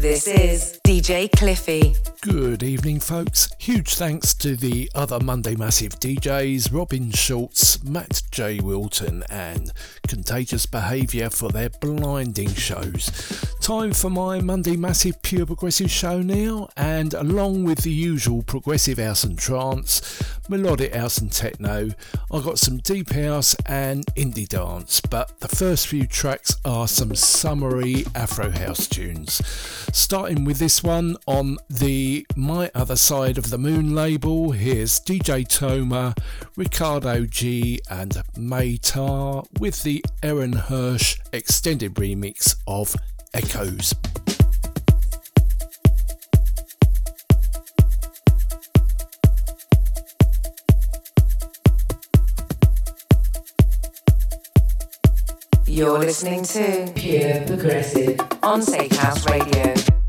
This is DJ Cliffy. Good evening, folks. Huge thanks to the other Monday Massive DJs, Robin Schultz, Matt J. Wilton, and Contagious Behaviour for their blinding shows. Time for my Monday Massive Pure Progressive show now, and along with the usual progressive house and trance, melodic house and techno, I got some deep house and indie dance, but the first few tracks are some summery Afro house tunes. Starting with this one on the my Other Side of the Moon label, here's DJ Tomer, Ricardo Gi, and Mei-Tar with the Eran Hersh extended remix of Echoes. You're listening to Pure Progressive on Safe House Radio.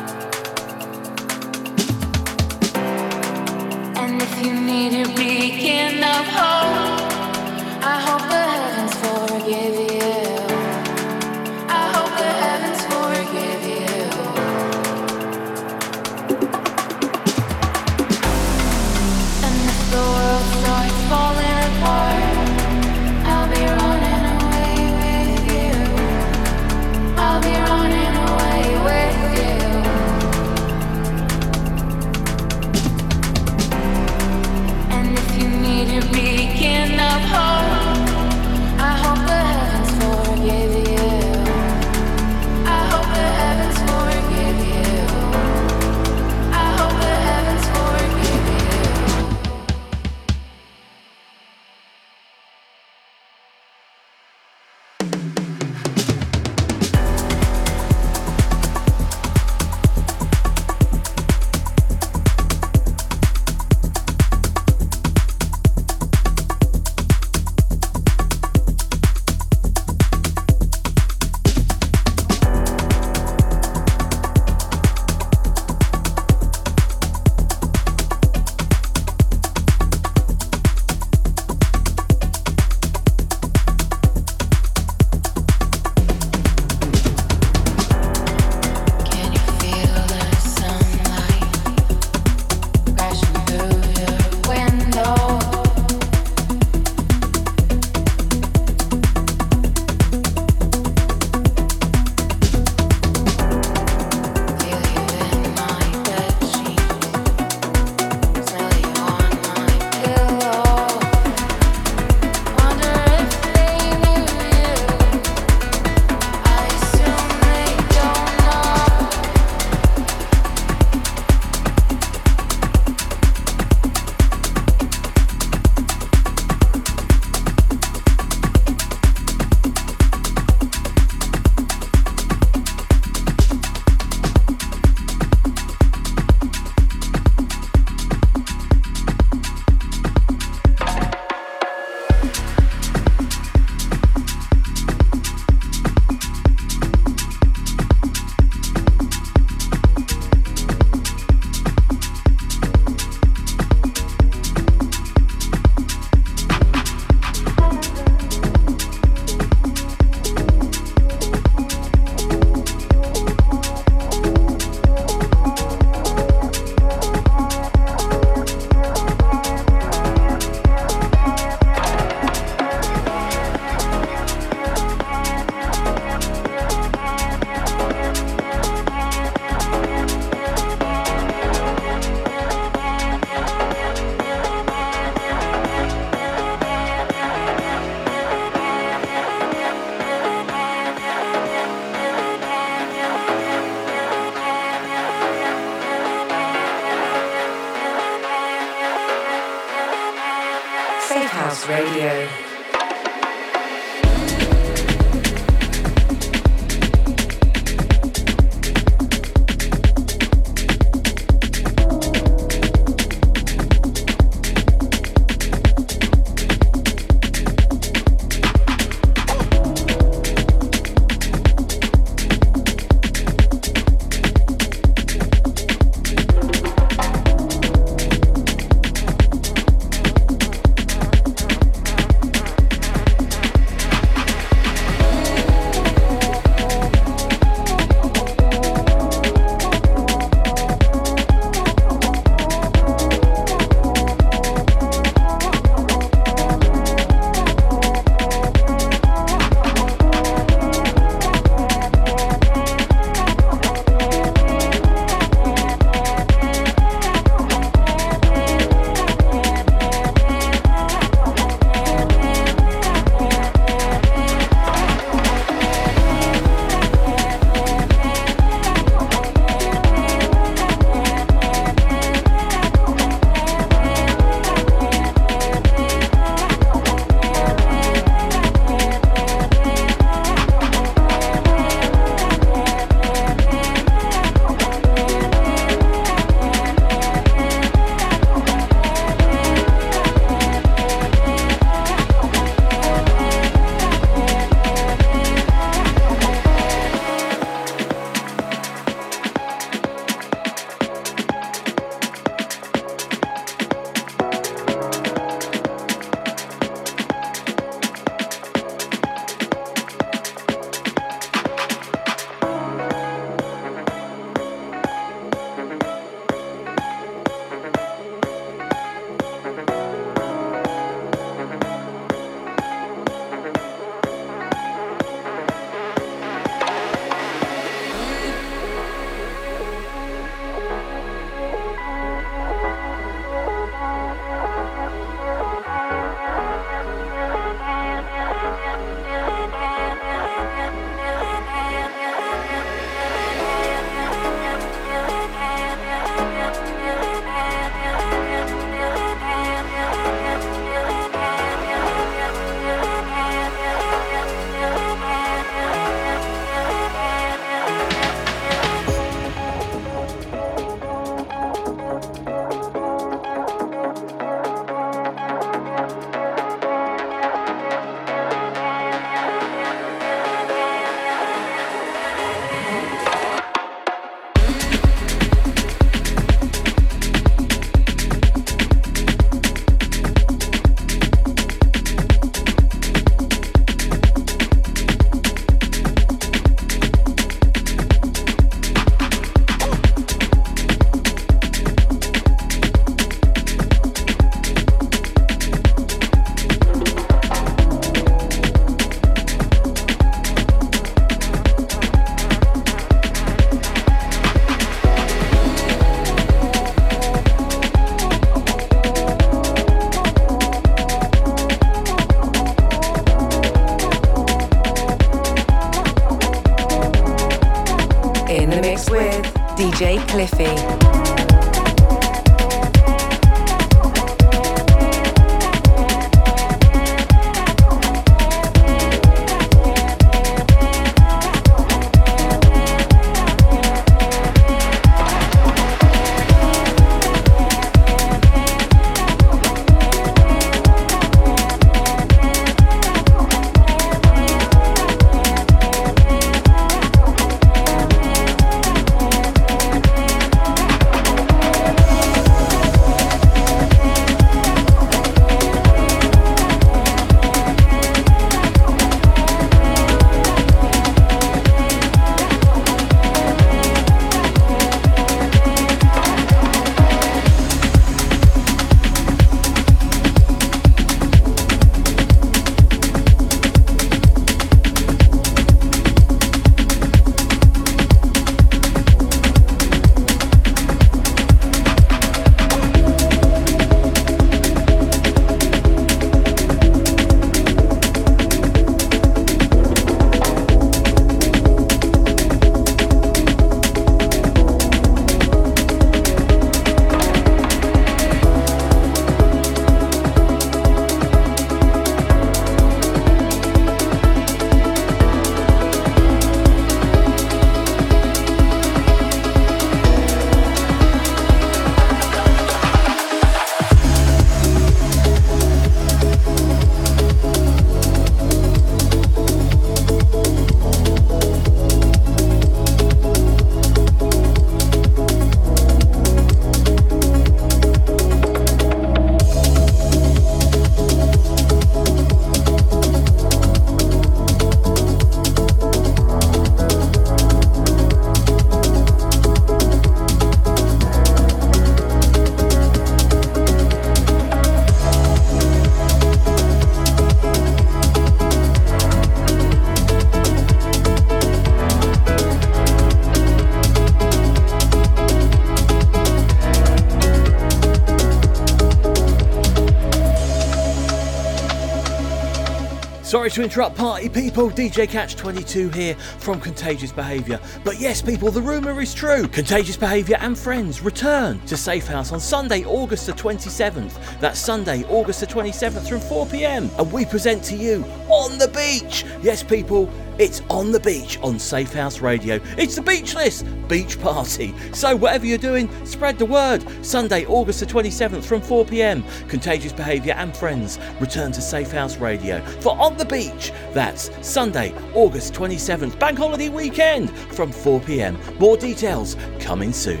To interrupt party people, DJ Catch 22 here from Contagious Behaviour. But yes, people, the rumour is true. Contagious Behaviour and Friends return to Safe House on Sunday, August the 27th. That's Sunday, August the 27th from 4pm. And we present to you On the Beach. Yes, people, it's on the beach on Safe House Radio. It's the Beach Beachless Beach Party. So, whatever you're doing, spread the word. Sunday, August the 27th from 4 pm. Contagious Behaviour and Friends return to Safe House Radio for On the Beach. That's Sunday, August 27th, Bank Holiday Weekend from 4 pm. More details coming soon.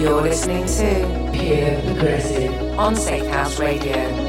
You're listening to Pure Progressive on Safe House Radio.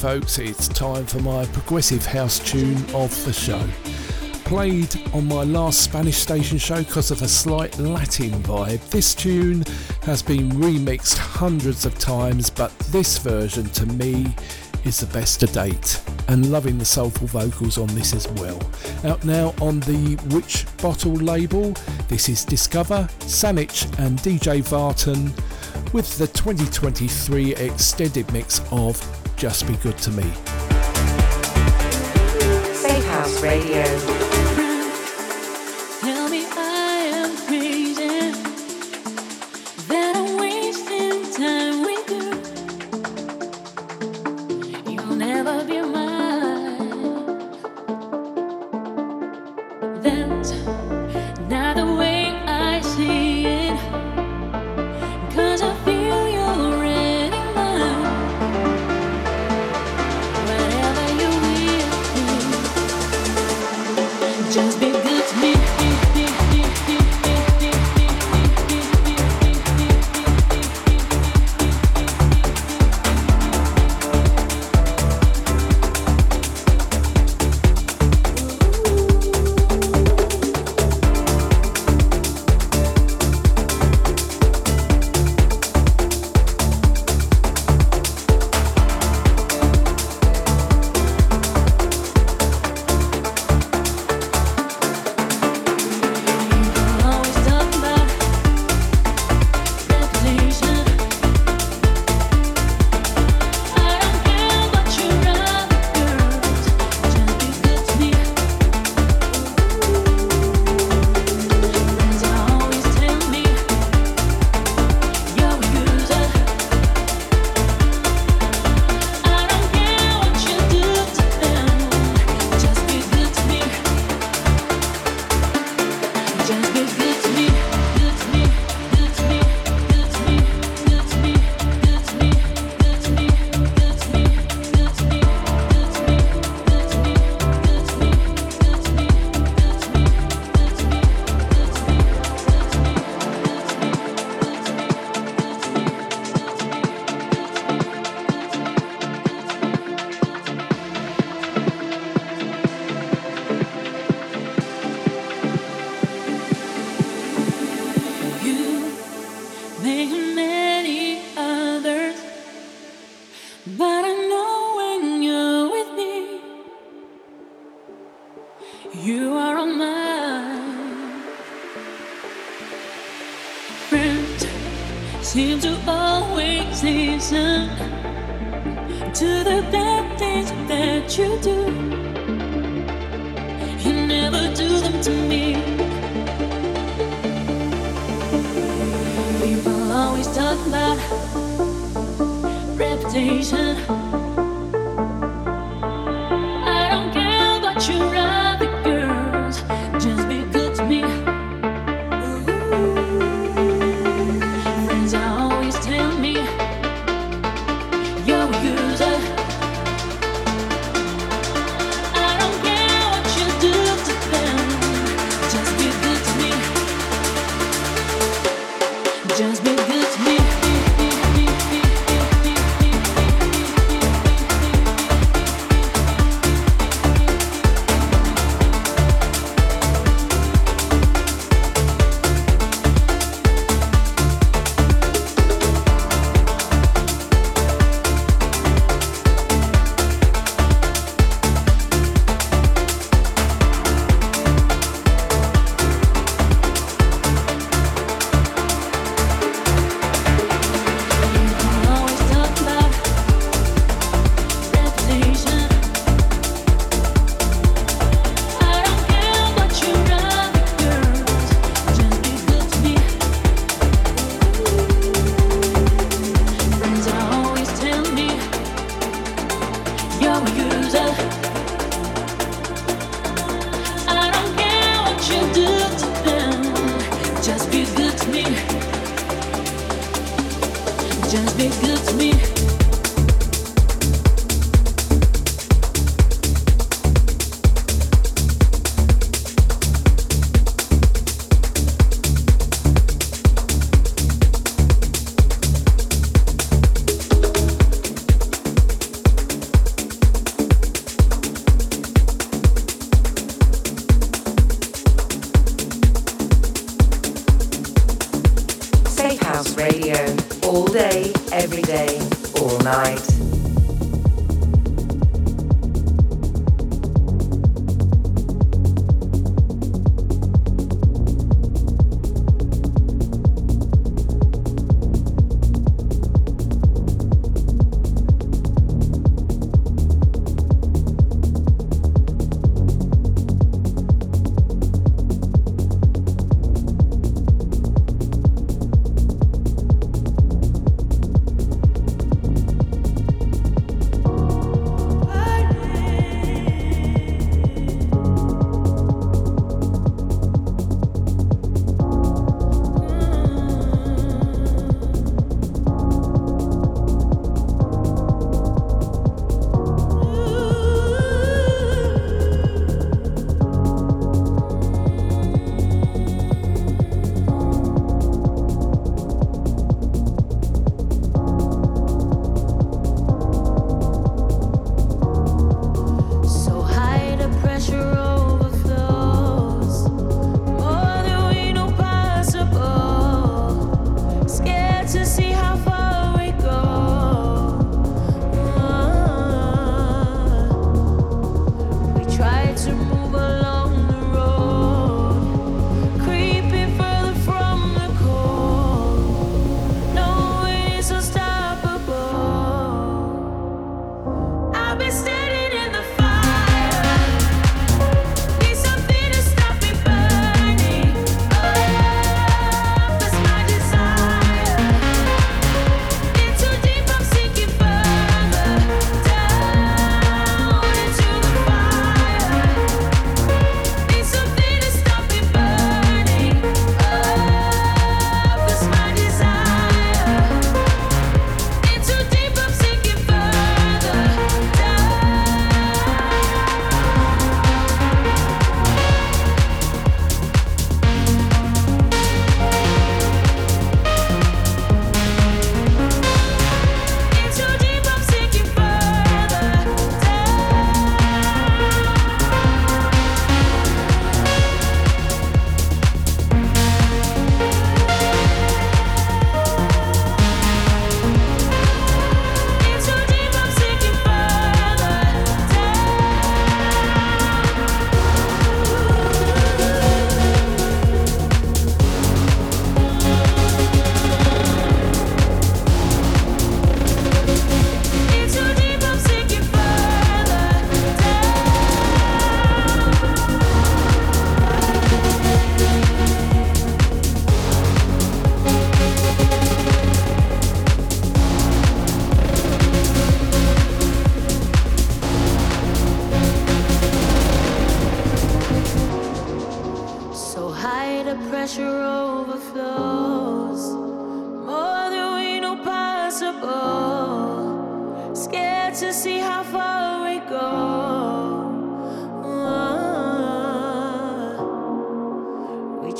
Folks, it's time for my progressive house tune of the show. Played on my last Spanish station show because of a slight Latin vibe, this tune has been remixed hundreds of times, but this version to me is the best to date, and loving the soulful vocals on this as well. Out now on the Which Bottle label, this is DiscoVer, Sanich, and DJ Vartan with the 2023 extended mix of Just Be Good to Me. Safe House Radio.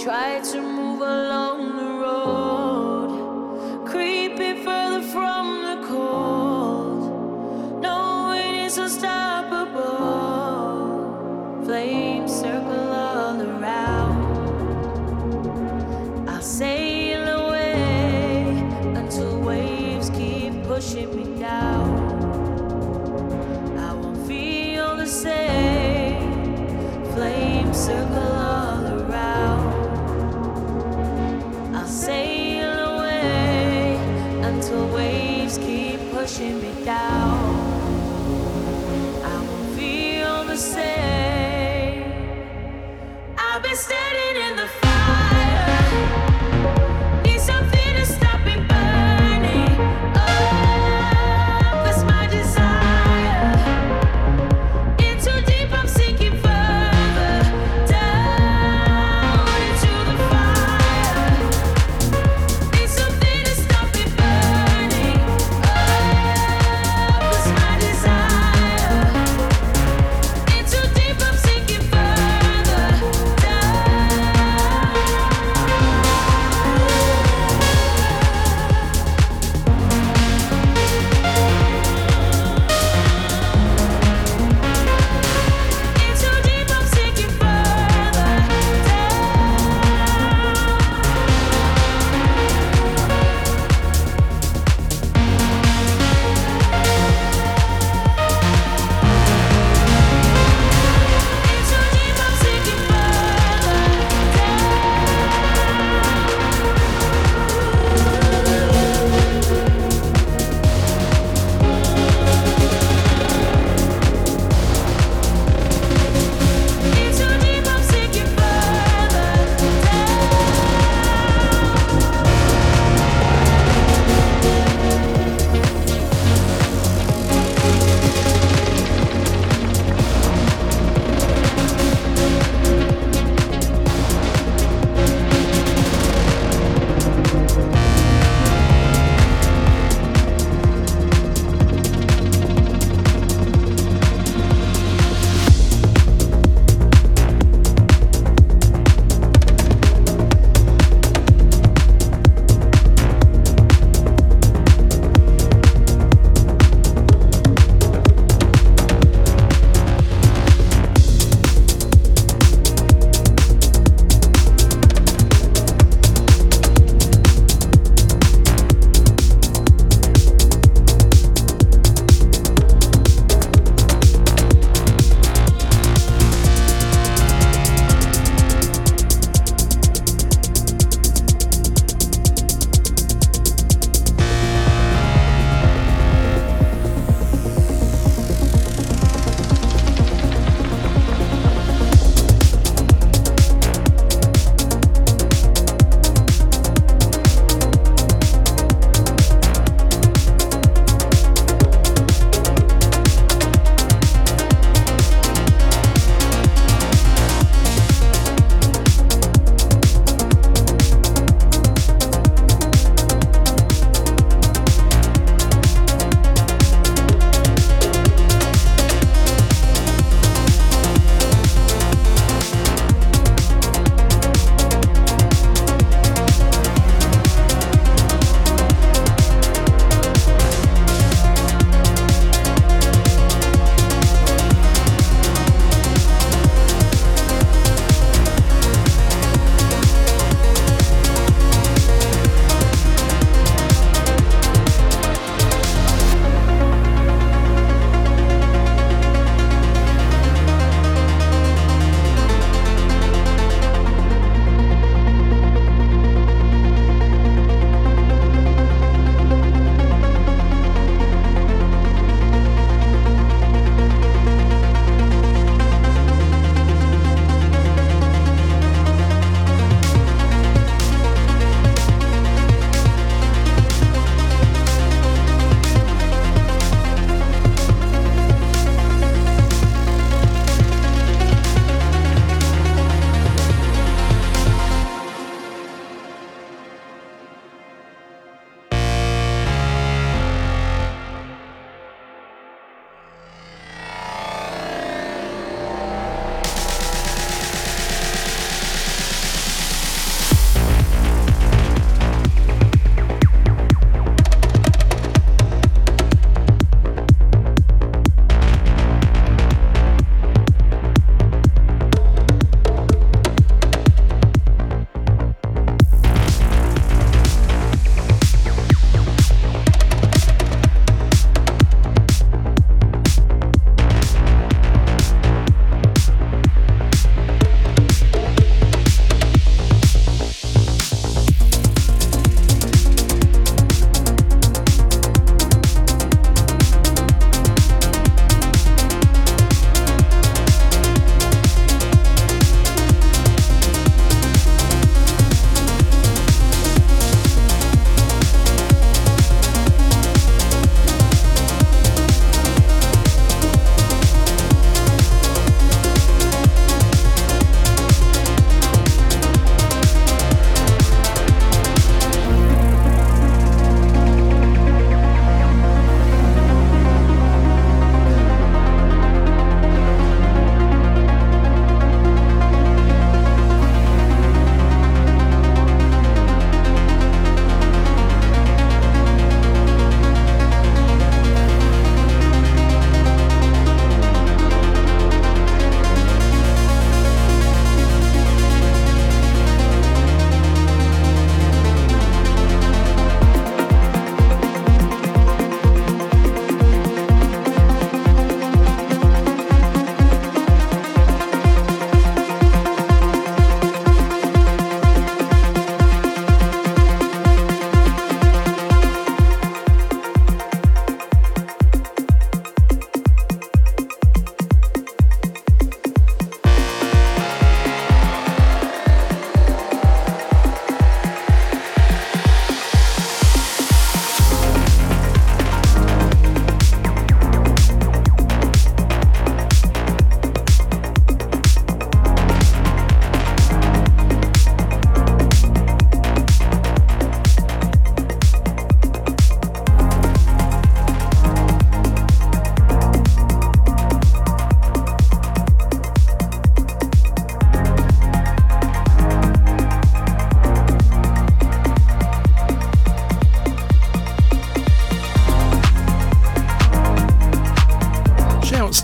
try to move along.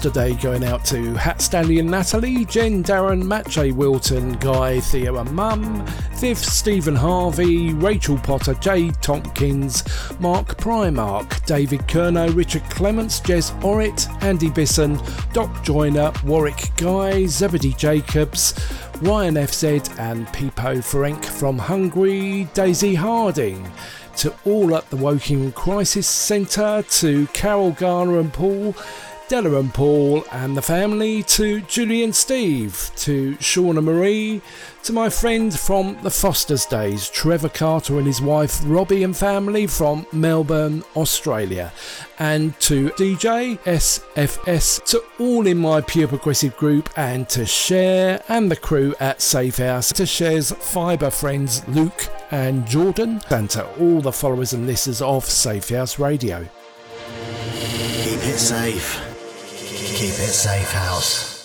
Foster Day going out to Hat Stallion Natalie, Jen, Darren, J. Wilton, Guy, Theo and Mum, Viv, Stephen Harvey, Rachel Potter, Jay Tompkins, Mark Primark, David Kerno, Richard Clements, Jez Orrit, Andy Bisson, Doc Joyner, Warwick Guy, Zebedee Jacobs, Ryan FZ, and Pipo Frank from Hungary, Daisy Harding to all at the Woking Crisis Centre, to Carol Garner and Paul, Della and Paul and the family, to Julie and Steve, to Shauna Marie, to my friend from the Foster's Days, Trevor Carter and his wife Robbie and family from Melbourne, Australia, and to DJ SFS, to all in my Pure Progressive group, and to Cher and the crew at Safe House, to Cher's fibre friends Luke and Jordan, and to all the followers and listeners of Safe House Radio. Keep it safe. Keep it safe, house.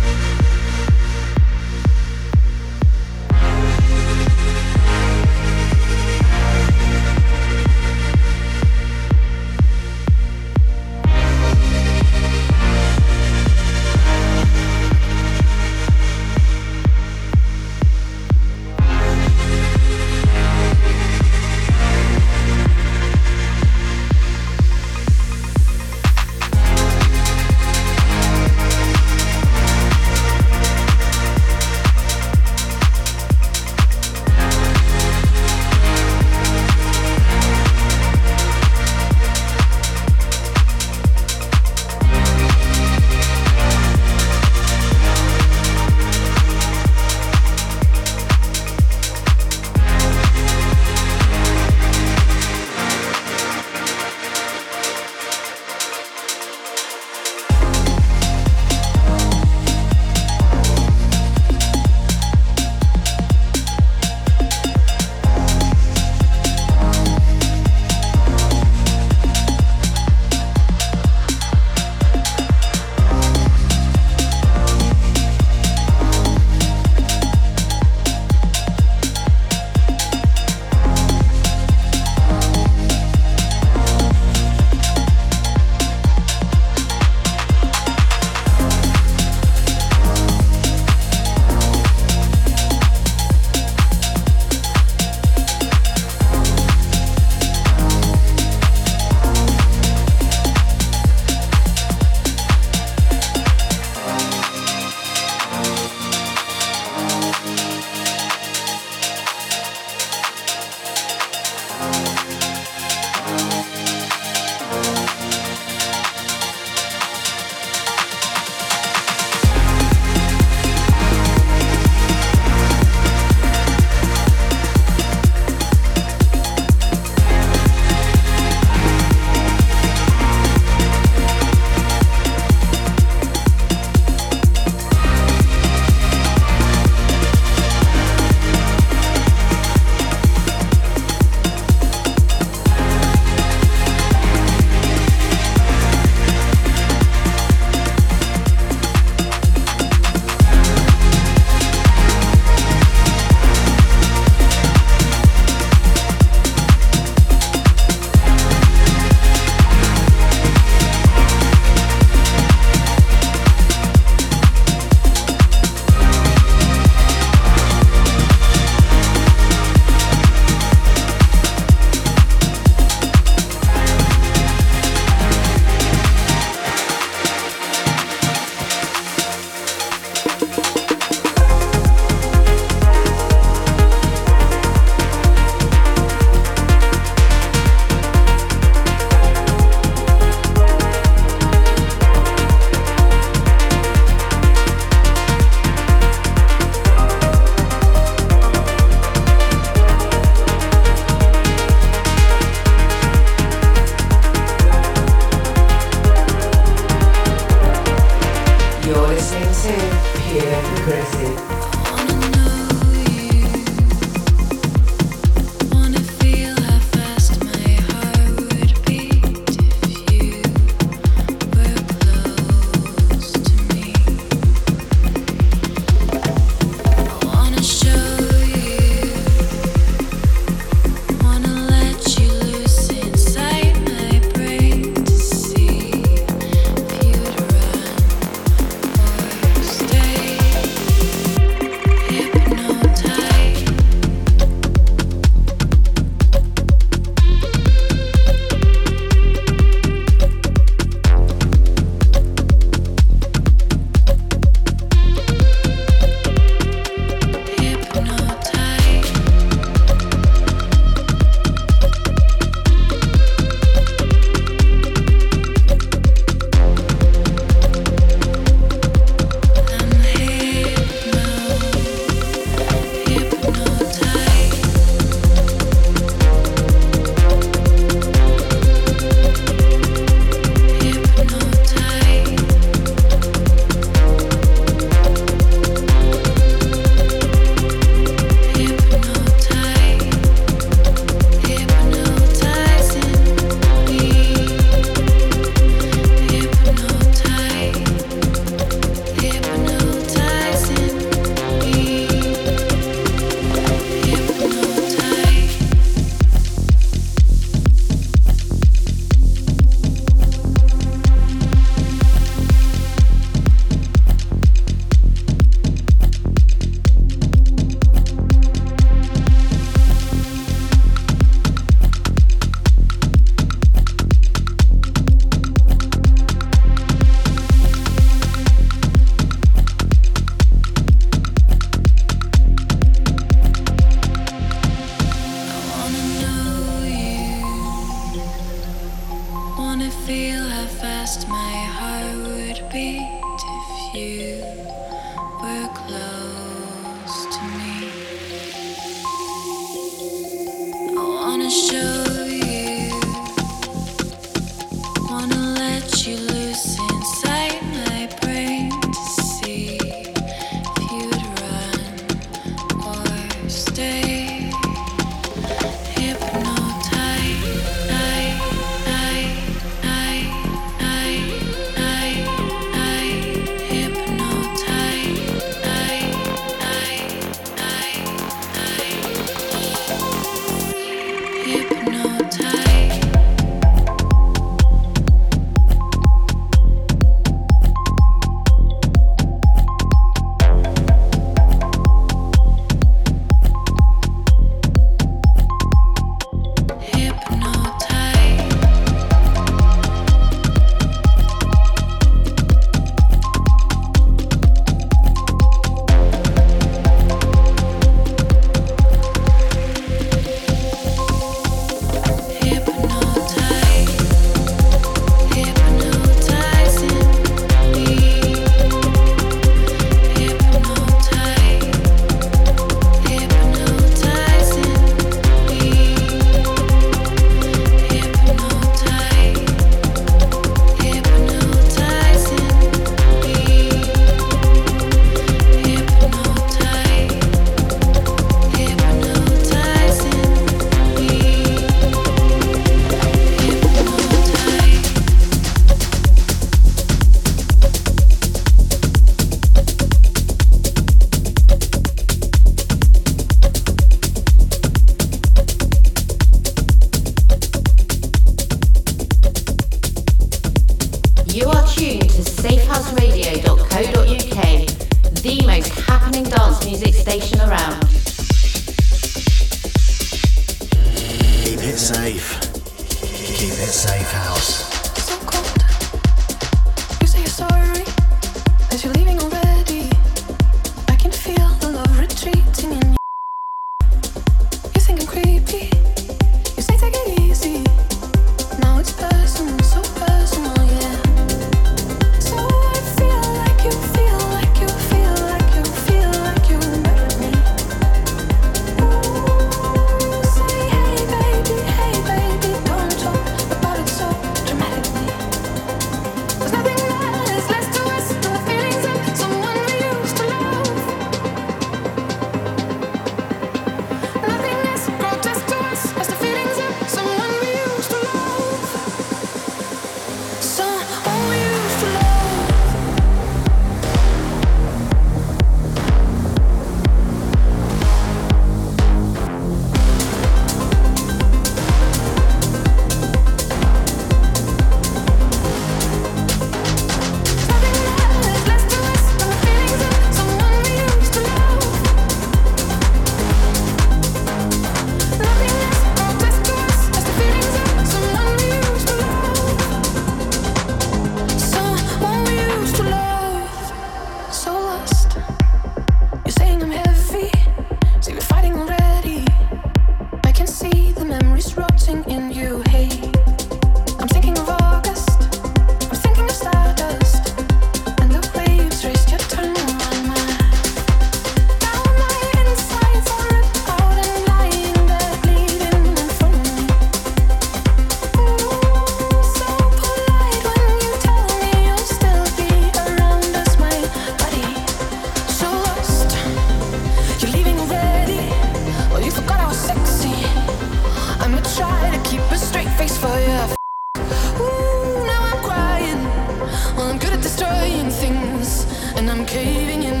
caving in.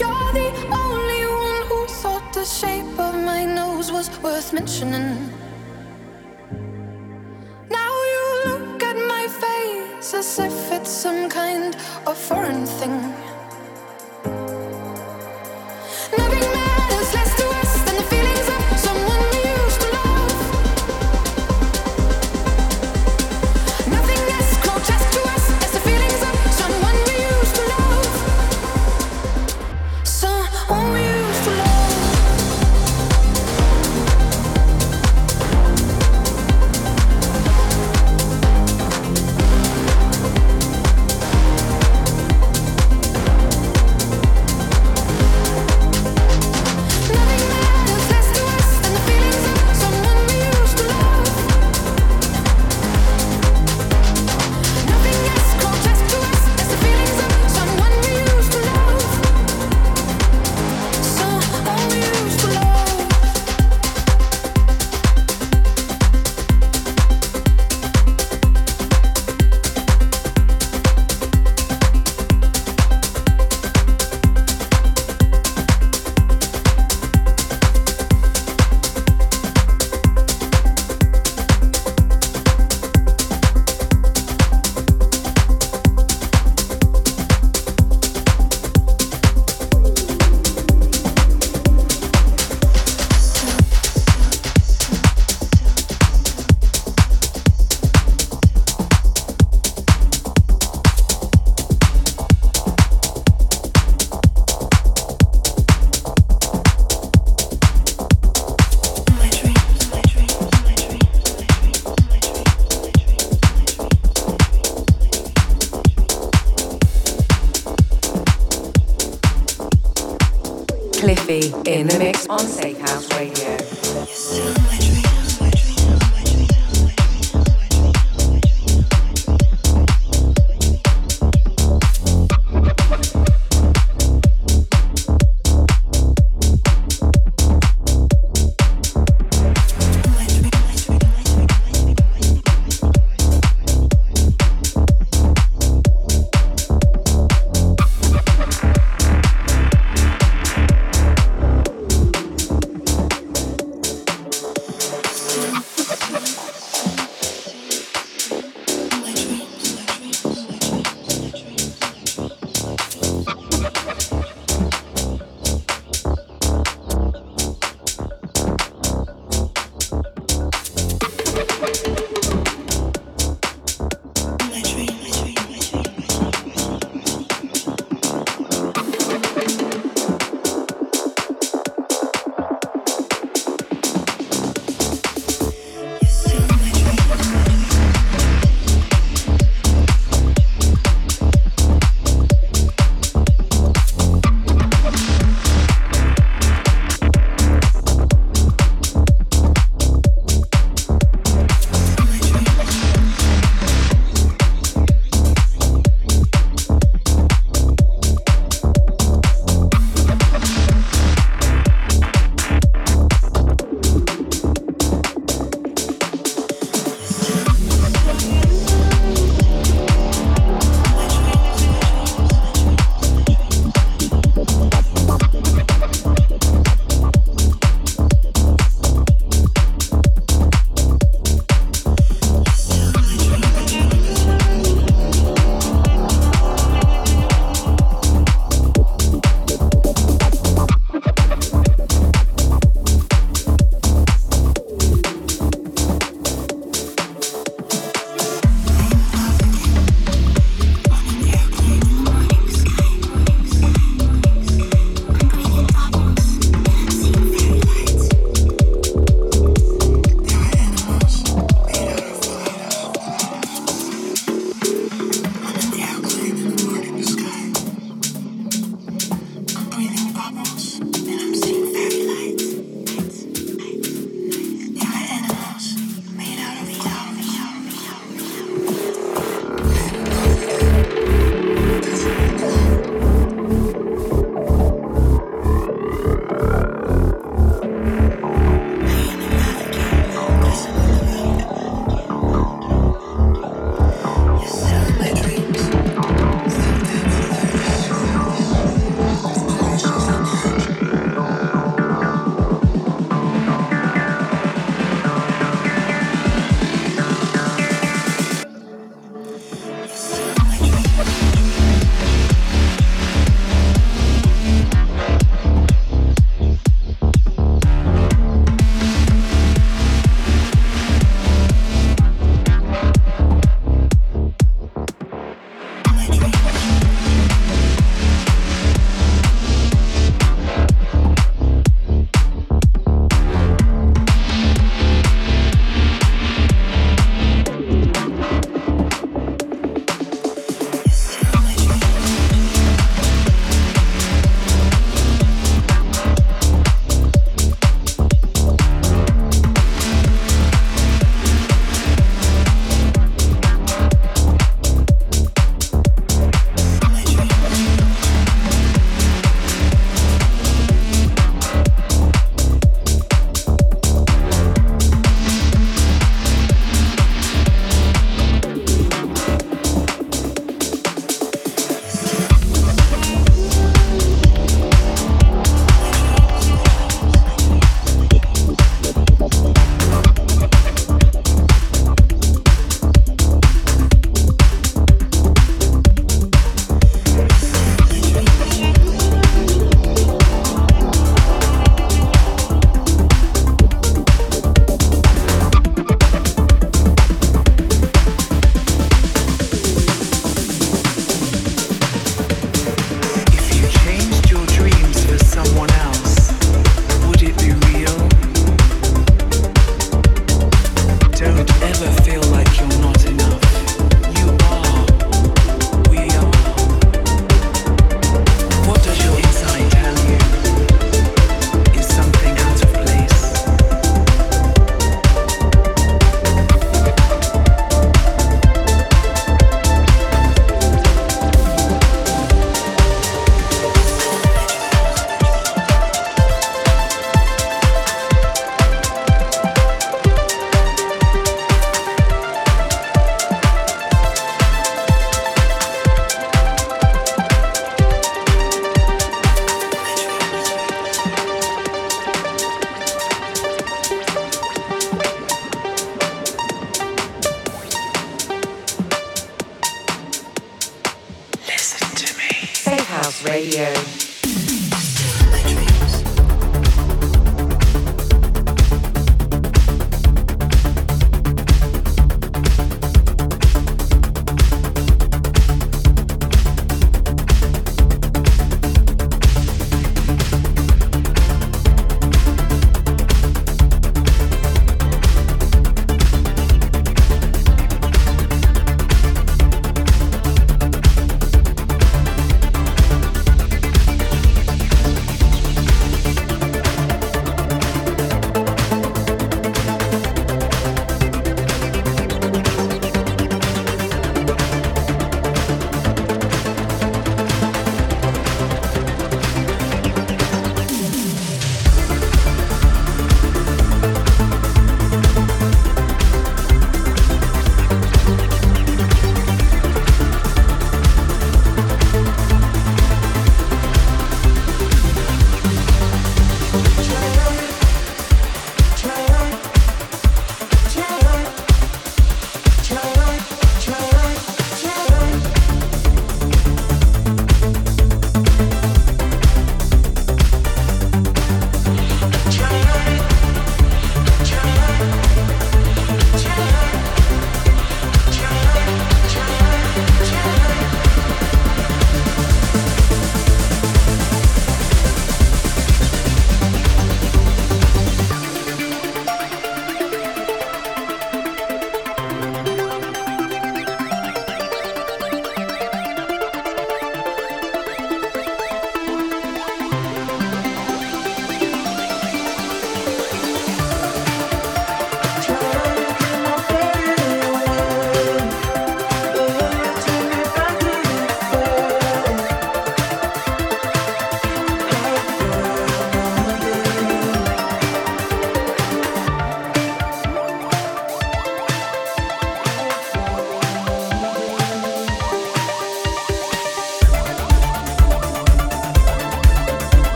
You're the only one who thought the shape of my nose was worth mentioning. Now you look at my face as if it's some kind of foreign thing.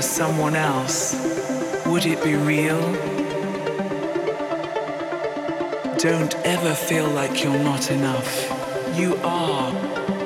For someone else, would it be real? Don't ever feel like you're not enough. You are.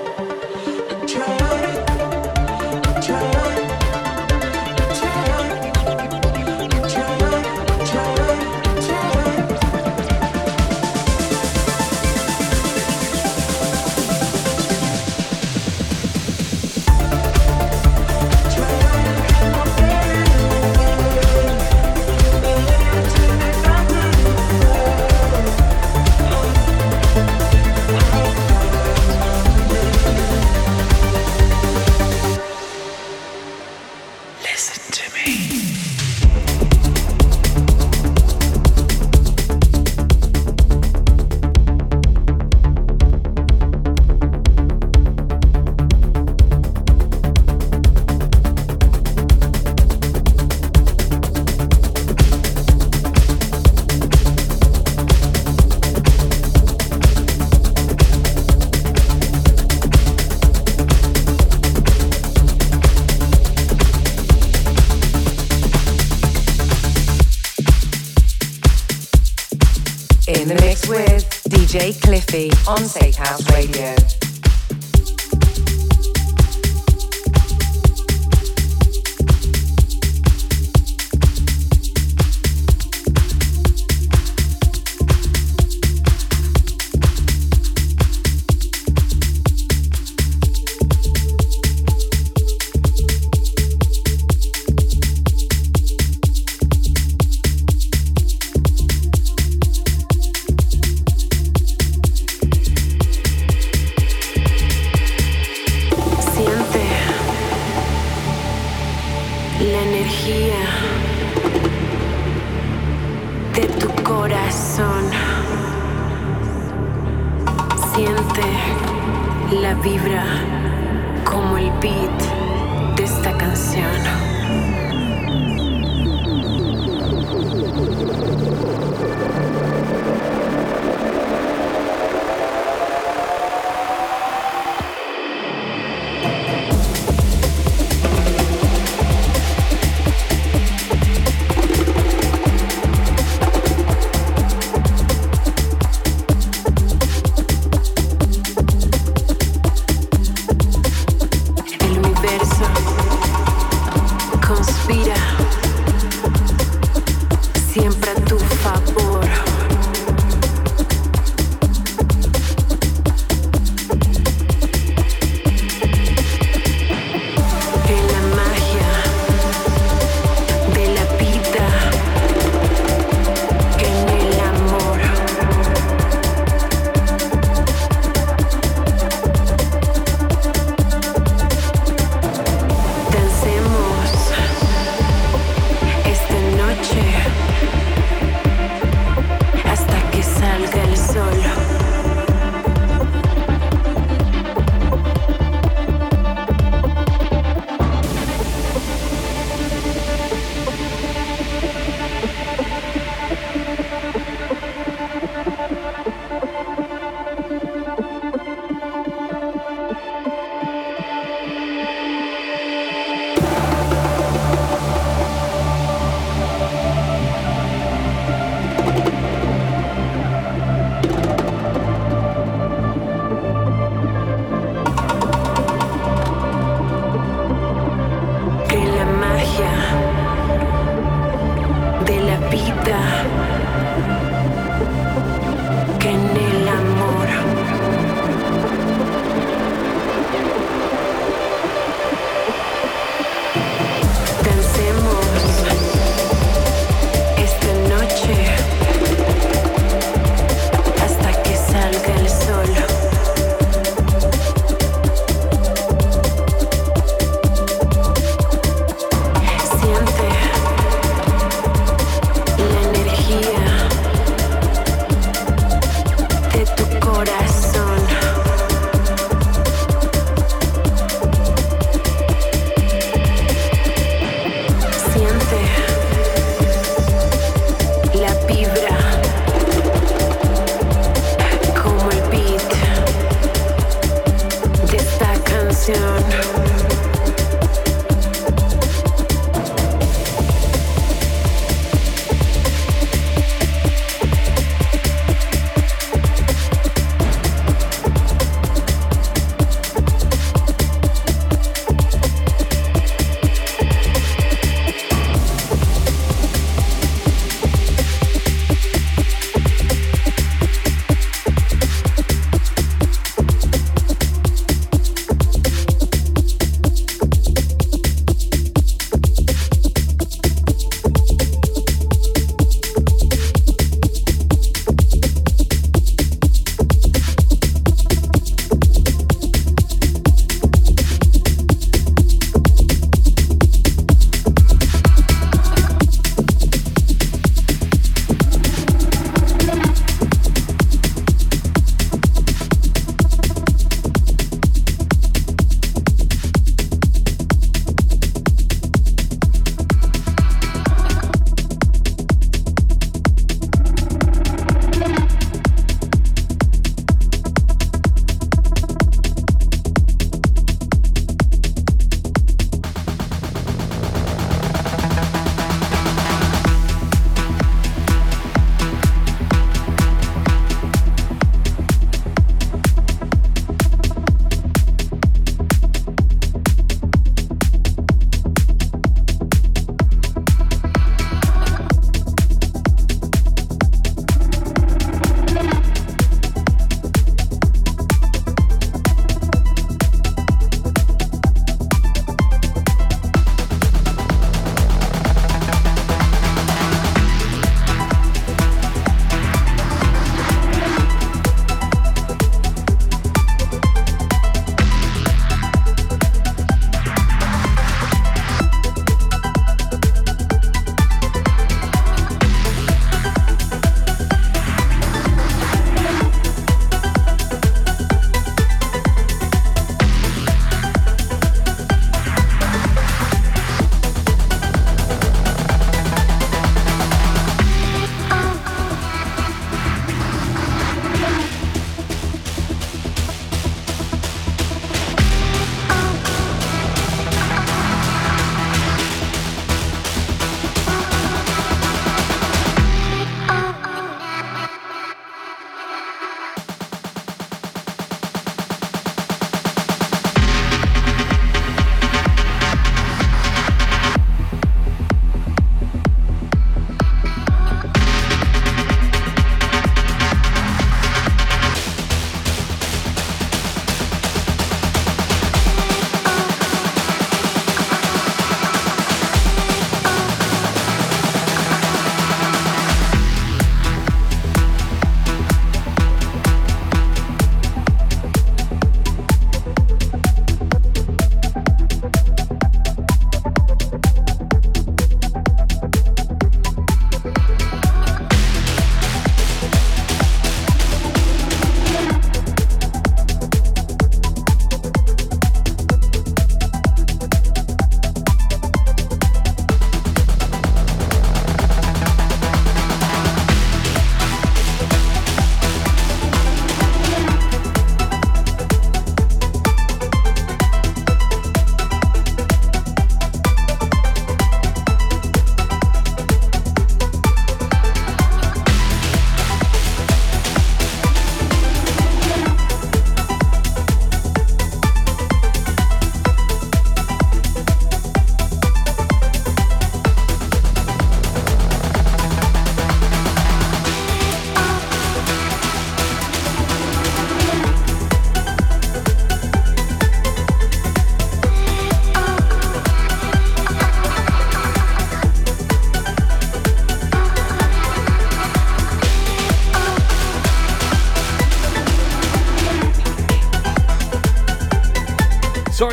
On Safe House Radio.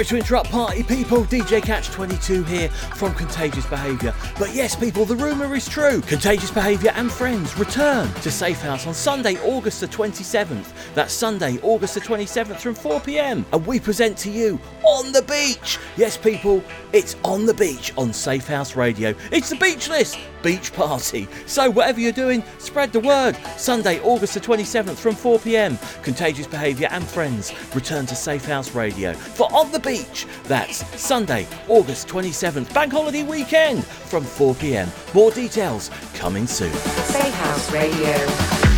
Sorry to interrupt party people, DJ Catch 22 here from Contagious Behaviour. But yes, people, the rumour is true. Contagious Behaviour and friends return to Safe House on Sunday, August the 27th. That's Sunday, August the 27th from 4pm. And we present to you On the Beach. Yes, people, it's On the Beach on Safe House Radio. It's the beach list, beach party. So whatever you're doing, spread the word. Sunday, August the 27th from 4pm. Contagious Behaviour and friends return to Safe House Radio for On the Beach. That's Sunday, August 27th, bank holiday weekend from 4pm. More details coming soon. Safe House Radio.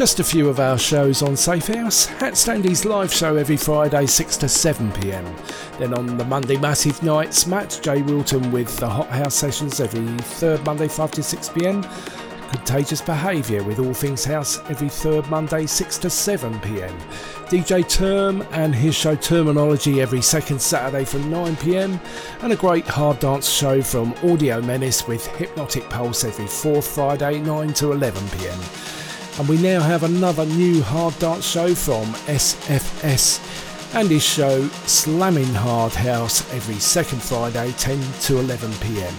Just a few of our shows on Safe House. Hat Standy's live show every Friday 6 to 7 pm. Then on the Monday Massive Nights, Matt J. Wilton with the Hot House sessions every third Monday 5 to 6 pm. Contagious Behaviour with All Things House every third Monday 6 to 7 pm. DJ Term and his show Terminology every second Saturday from 9 pm. And a great hard dance show from Audio Menace with Hypnotic Pulse every fourth Friday 9 to 11 pm. And we now have another new hard dance show from SFS and his show Slamming Hard House every second Friday 10 to 11 pm.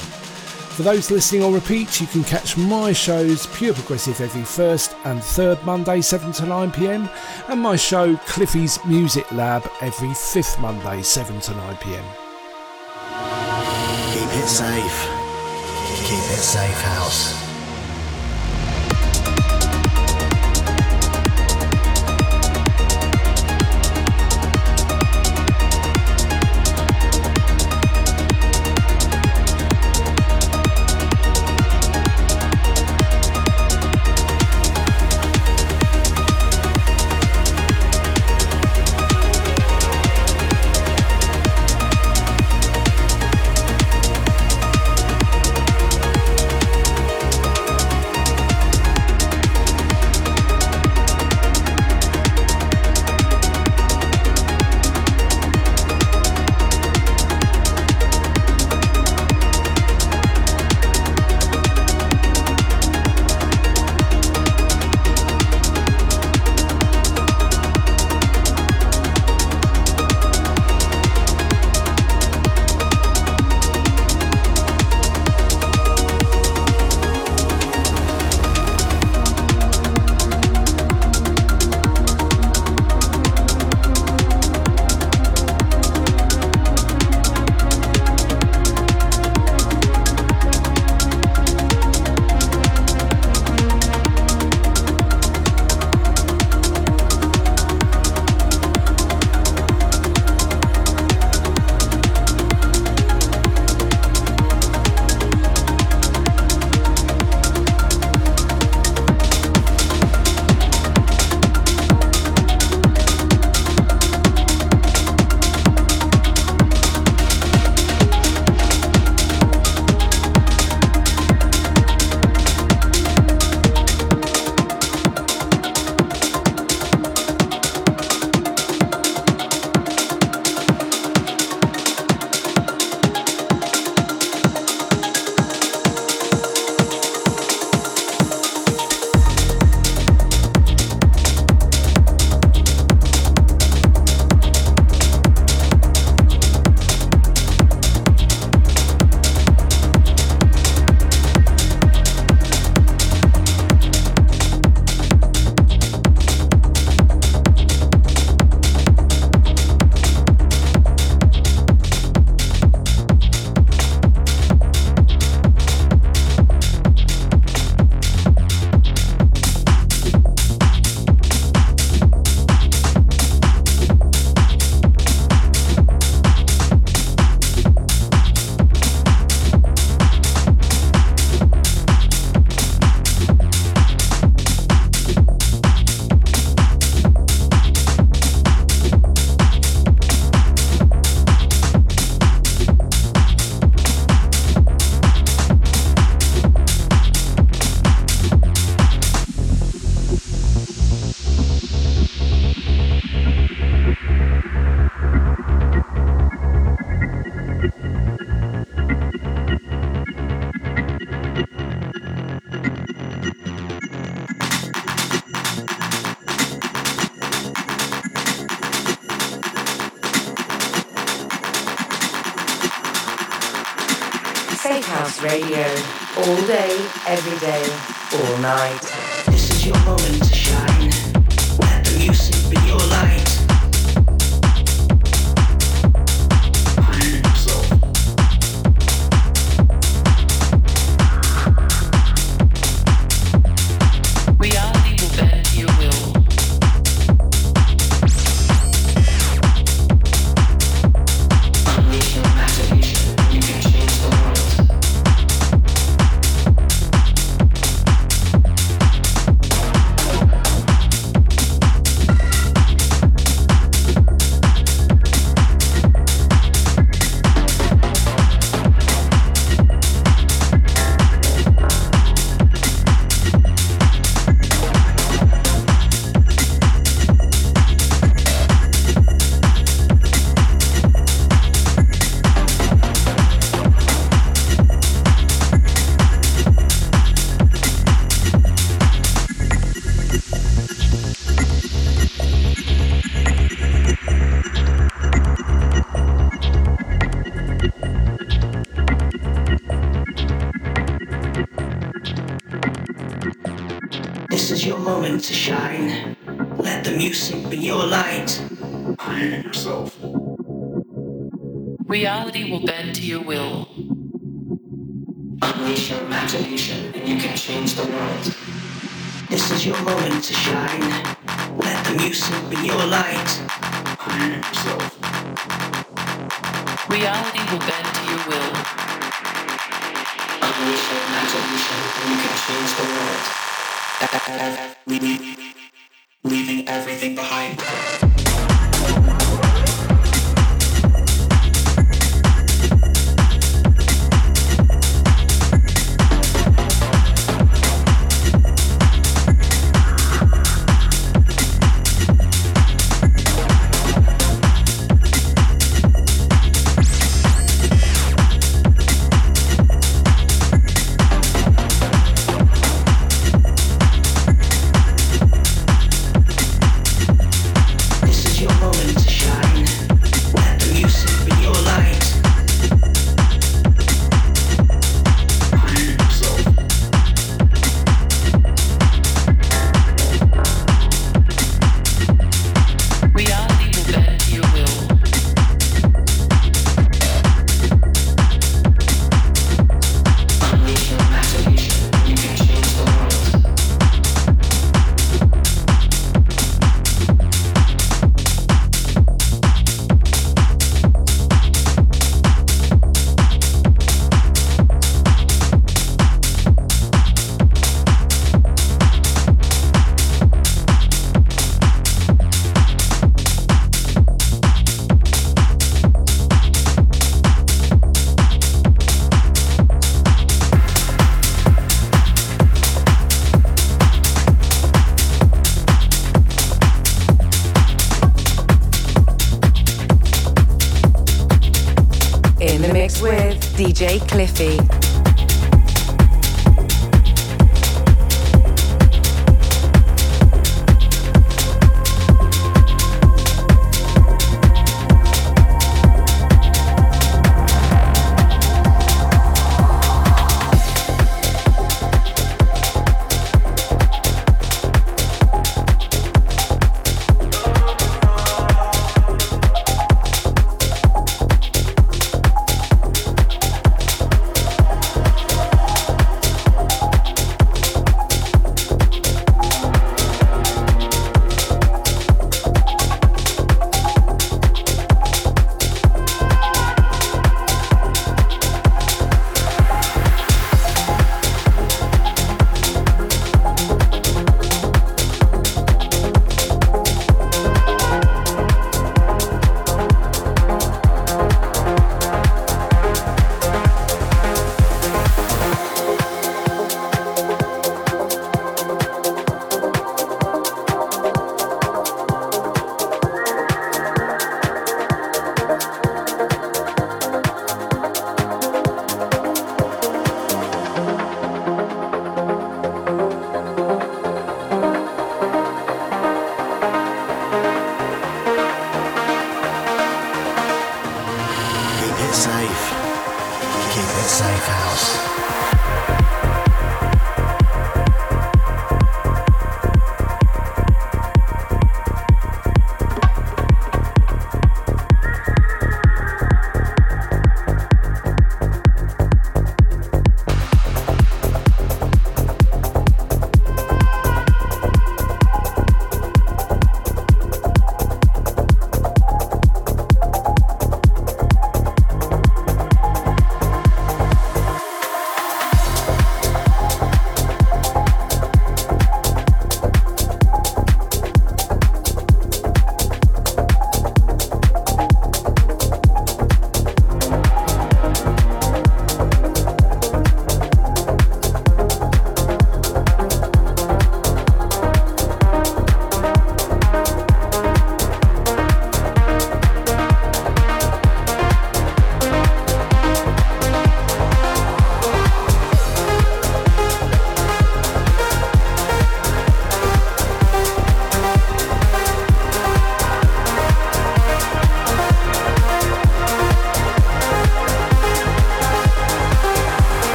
For those listening on repeat, you can catch my shows Pure Progressive every first and third Monday 7 to 9 pm and my show Cliffy's Music Lab every fifth Monday 7 to 9 pm. Keep it safe. Keep it safe, house. J. Cliffy.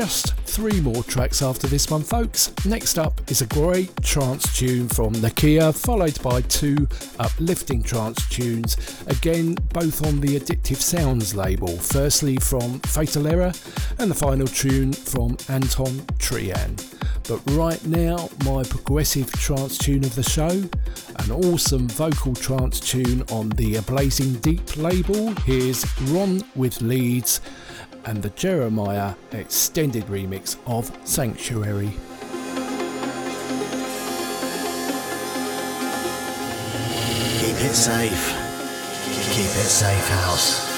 Just three more tracks after this one, folks. Next up is a great trance tune from Nakhiya, followed by two uplifting trance tunes, again both on the Addictive Sounds label. Firstly from Fatal Error, and the final tune from Anton Trian. But right now, my progressive trance tune of the show, an awesome vocal trance tune on the Blazing Deep label. Here's Ron with Leeds and the Jeremiah extended remix of Sanctuary. Keep it safe. Keep it safe, house.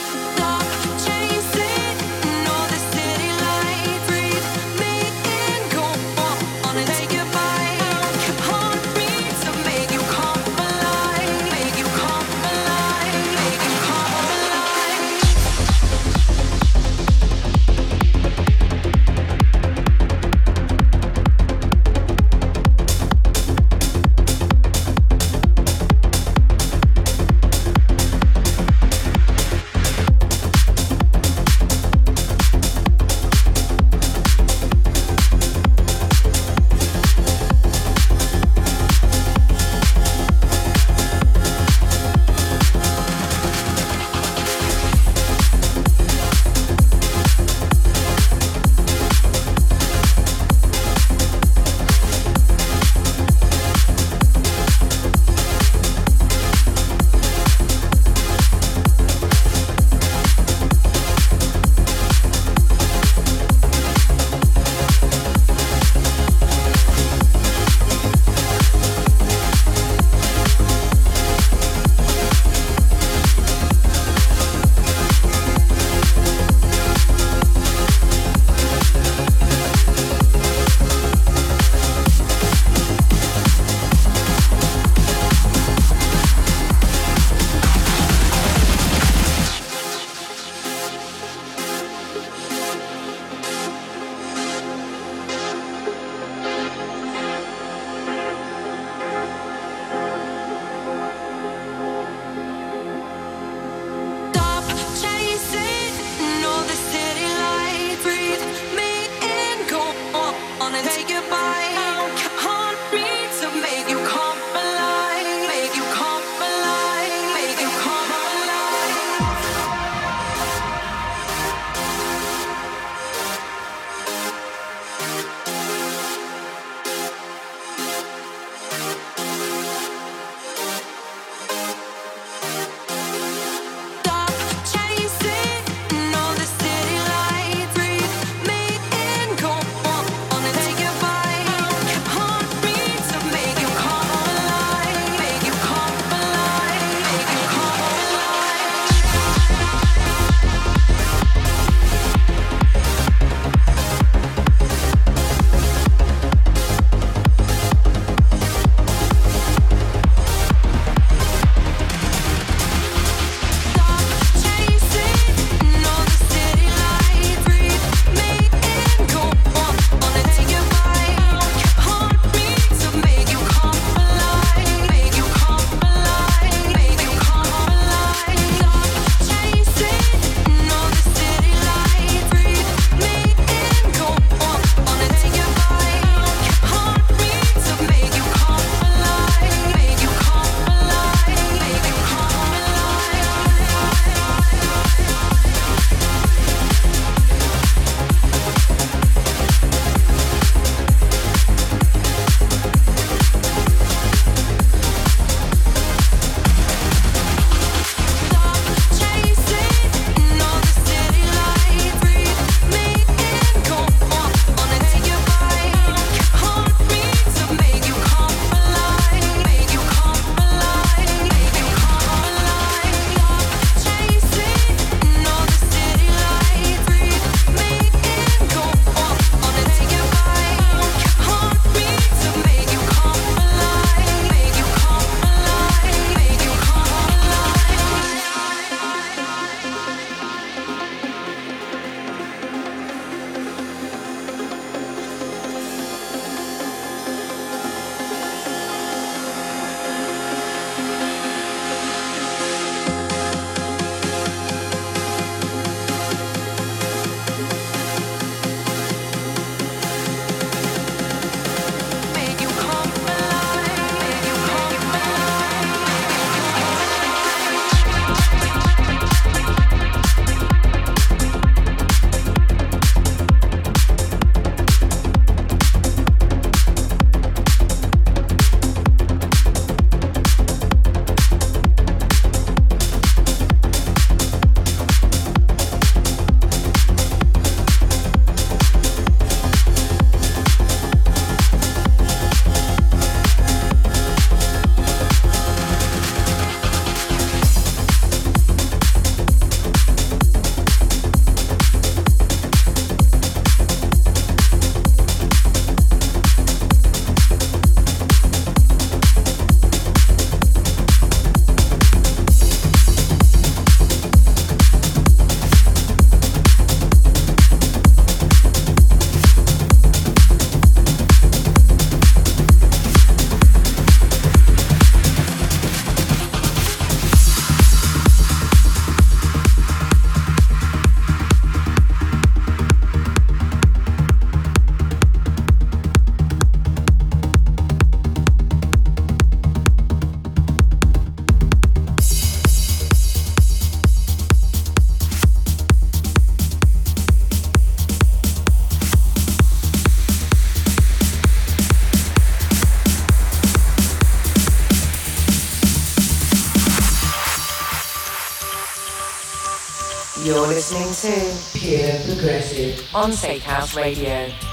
Listening to Pure Progressive on Safe House Radio.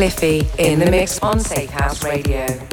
Cliffy in the mix on Safe House Radio.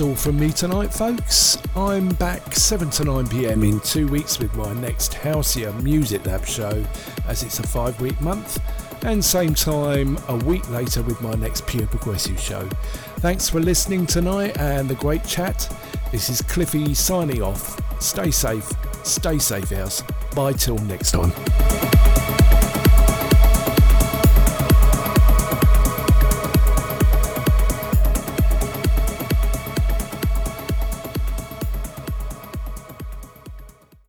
All from me tonight, folks. I'm back 7 to 9 pm in two weeks with my next Halcyon Music Lab show, as it's a five week month, and same time a week later with my next Pure Progressive show. Thanks for listening tonight and the great chat. This is Cliffy signing off. Stay safe, stay safe, house. Bye till next time.